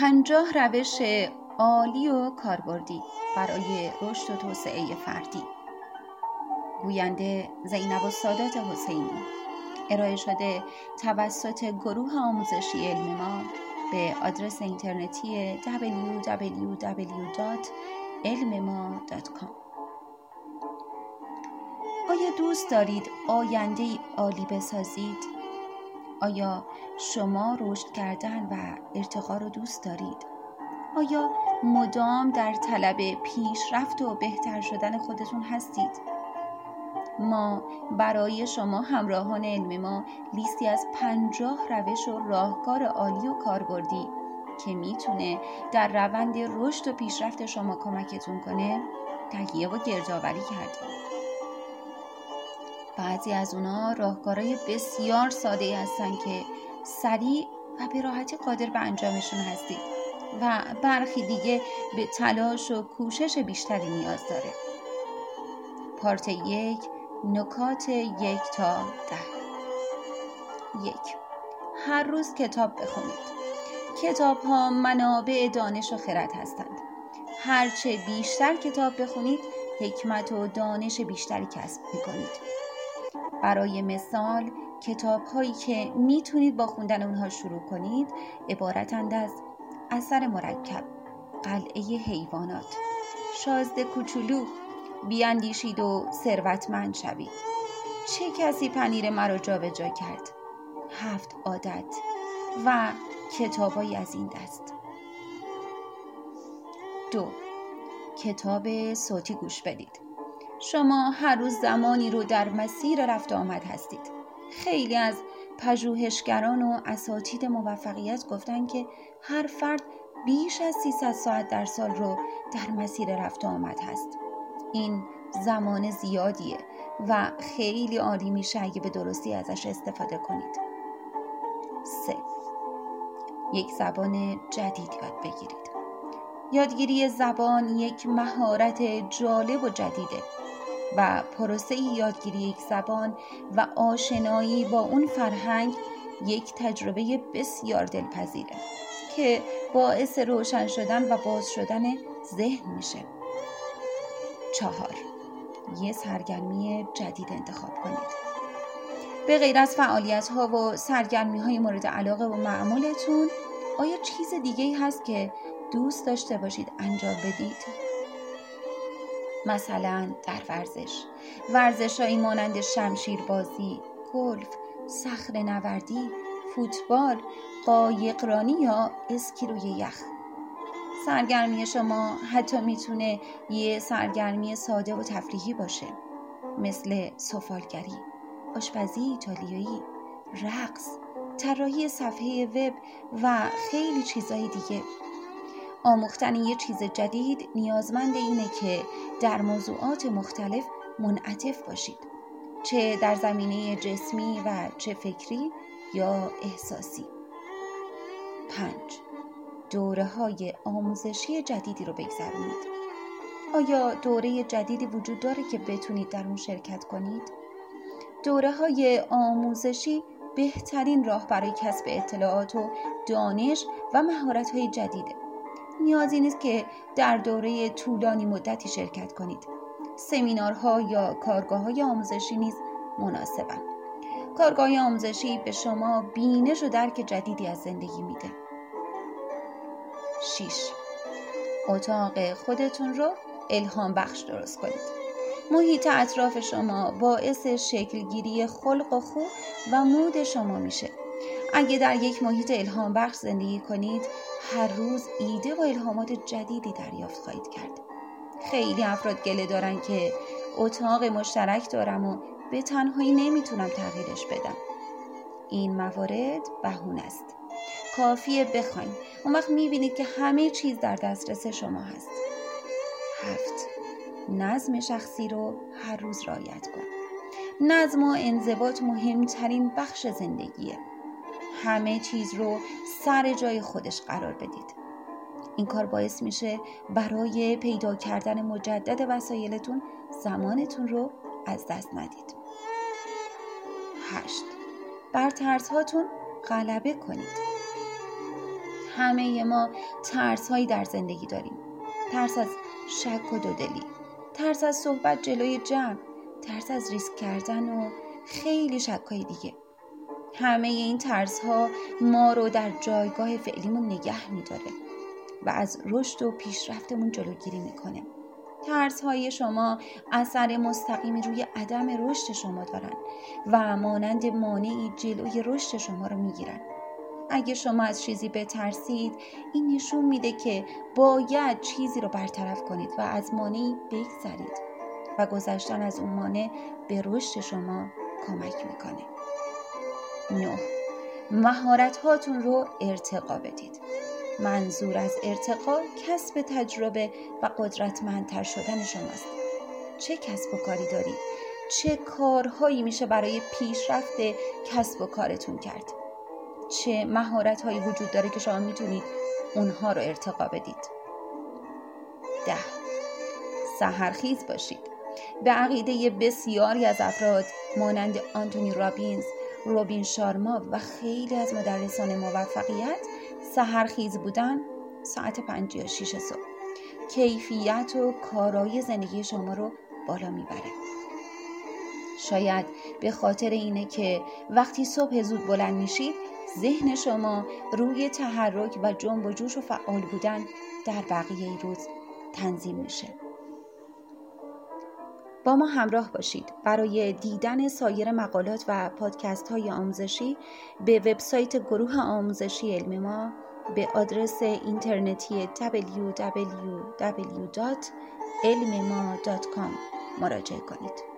پنجاه روش عالی و کاربردی برای رشد و توسعه فردی. گوینده زینب و سادات حسینی. ارائه شده توسط گروه آموزشی علم ما به آدرس اینترنتی www.ilmema.com آیا دوست دارید آینده عالی بسازید؟ آیا شما رشد کردن و ارتقا رو دوست دارید؟ آیا مدام در طلب پیشرفت و بهتر شدن خودتون هستید؟ ما برای شما همراهان علم ما لیستی از پنجاه روش و راهکار عالی و کاربردی که می‌تونه در روند رشد و پیشرفت شما کمکتون کنه تهیه و گردآوری کردیم بعضی از اونا راهکارهای بسیار ساده هستن که سریع و به راحتی قادر به انجامشون هستید و برخی دیگه به تلاش و کوشش بیشتری نیاز داره. پارت یک نکات یک تا ده. یک. هر روز کتاب بخونید. کتاب ها منابع دانش و خرد هستند. هرچه بیشتر کتاب بخونید حکمت و دانش بیشتری کسب می‌کنید. برای مثال کتاب هایی که می‌تونید با خوندن اونها شروع کنید عبارتند از اثر مرکب قلعه حیوانات. شازده کوچولو بیاندیشید و ثروتمند شوید. چه کسی پنیر مرا جابجا کرد؟ هفت عادت و کتابایی از این دست. دو کتاب صوتی گوش بدید. شما هر روز زمانی رو در مسیر رفت آمد هستید. خیلی از پژوهشگران و اساتید موفقیت گفتن که هر فرد بیش از 300 ساعت در سال رو در مسیر رفت آمد هست. این زمان زیادیه و خیلی عالی میشه اگه به درستی ازش استفاده کنید. سه. یک زبان جدید یاد بگیرید. یادگیری زبان یک مهارت جالب و جدیده. و پروسه یادگیری یک زبان و آشنایی با اون فرهنگ یک تجربه بسیار دلپذیره که باعث روشن شدن و باز شدن ذهن میشه. چهار. یه سرگرمی جدید انتخاب کنید. به غیر از فعالیت ها و سرگرمی های مورد علاقه و معمولتون آیا چیز دیگه هست که دوست داشته باشید انجام بدید؟ مثلا در ورزش. ورزش هایی مانند شمشیر بازی، گلف، صخر نوردی، فوتبال، قایقرانی یا اسکی روی یخ. سرگرمی شما حتی می‌تونه یه سرگرمی ساده و تفریحی باشه مثل سفالگری، آشپزی ایتالیایی، رقص، طراحی صفحه وب و خیلی چیزهای دیگه. آموختن یه چیز جدید نیازمند اینه که در موضوعات مختلف منعطف باشید. چه در زمینه جسمی و چه فکری یا احساسی. پنج. دوره های آموزشی جدیدی رو بگذرونید. آیا دوره جدیدی وجود داره که بتونید در اون شرکت کنید؟ دوره های آموزشی بهترین راه برای کسب اطلاعات و دانش و مهارت های جدیده. نیازی نیست که در دوره طولانی مدتی شرکت کنید. سمینارها یا کارگاه های آموزشی نیز مناسبند. کارگاه آموزشی به شما بینش و درک جدیدی از زندگی میده. 6 اتاق خودتون رو الهام بخش درست کنید. محیط اطراف شما باعث شکلگیری خلق و خو و مود شما میشه. اگه در یک محیط الهام بخش زندگی کنید هر روز ایده و الهامات جدیدی دریافت خواهید کرد. خیلی افراد گله دارن که اتاق مشترک دارم و به تنهایی نمی‌تونم تغییرش بدم. این موارد بهون است. کافیه بخواین. اون وقت می‌بینید که همه چیز در دسترس شما هست. هفت. نظم شخصی رو هر روز رعایت کن. نظم و انضباط مهمترین بخش زندگیه. همه چیز رو سر جای خودش قرار بدید. این کار باعث میشه برای پیدا کردن مجدد وسایلتون زمانتون رو از دست ندید. هشت. بر ترس هاتون غلبه کنید. همه ما ترس هایی در زندگی داریم. ترس از شک و دودلی ترس از صحبت جلوی جمع ترس از ریسک کردن و خیلی شکای دیگه. همه این ترس ها ما رو در جایگاه فعلیمون نگه میداره و از رشد و پیشرفتمون جلوگیری می‌کنه. ترس های شما اثر مستقیمی روی عدم رشد شما دارن و مانند مانعی جلوی رشد شما رو می‌گیرن. اگه شما از چیزی بترسید این نشون میده که باید چیزی رو برطرف کنید و از مانعی بگذرید و گذشتن از اون مانع به رشد شما کمک می‌کنه. نه مهارت هاتون رو ارتقا بدید. منظور از ارتقا کسب تجربه و قدرتمندتر شدن شماست. چه کسب و کاری دارید؟ چه کارهایی میشه برای پیشرفت کسب و کارتون کرد؟ چه مهارت هایی وجود داره که شما می‌تونید اونها رو ارتقا بدید؟ ده. سهرخیز باشید. به عقیده بسیاری از افراد مانند آنتونی رابینز روبین شارما و خیلی از مدرسان موفقیت سهرخیز بودن ساعت پنج یا شیش صبح. کیفیت و کارایی زندگی شما رو بالا می‌بره. شاید به خاطر اینه که وقتی صبح زود بلند میشید ذهن شما روی تحرک و جنب و جوش و فعال بودن در بقیه روز تنظیم میشه. با ما همراه باشید. برای دیدن سایر مقالات و پادکست های آموزشی به وبسایت گروه آموزشی علم ما به آدرس اینترنتی www.ilmema.com مراجعه کنید.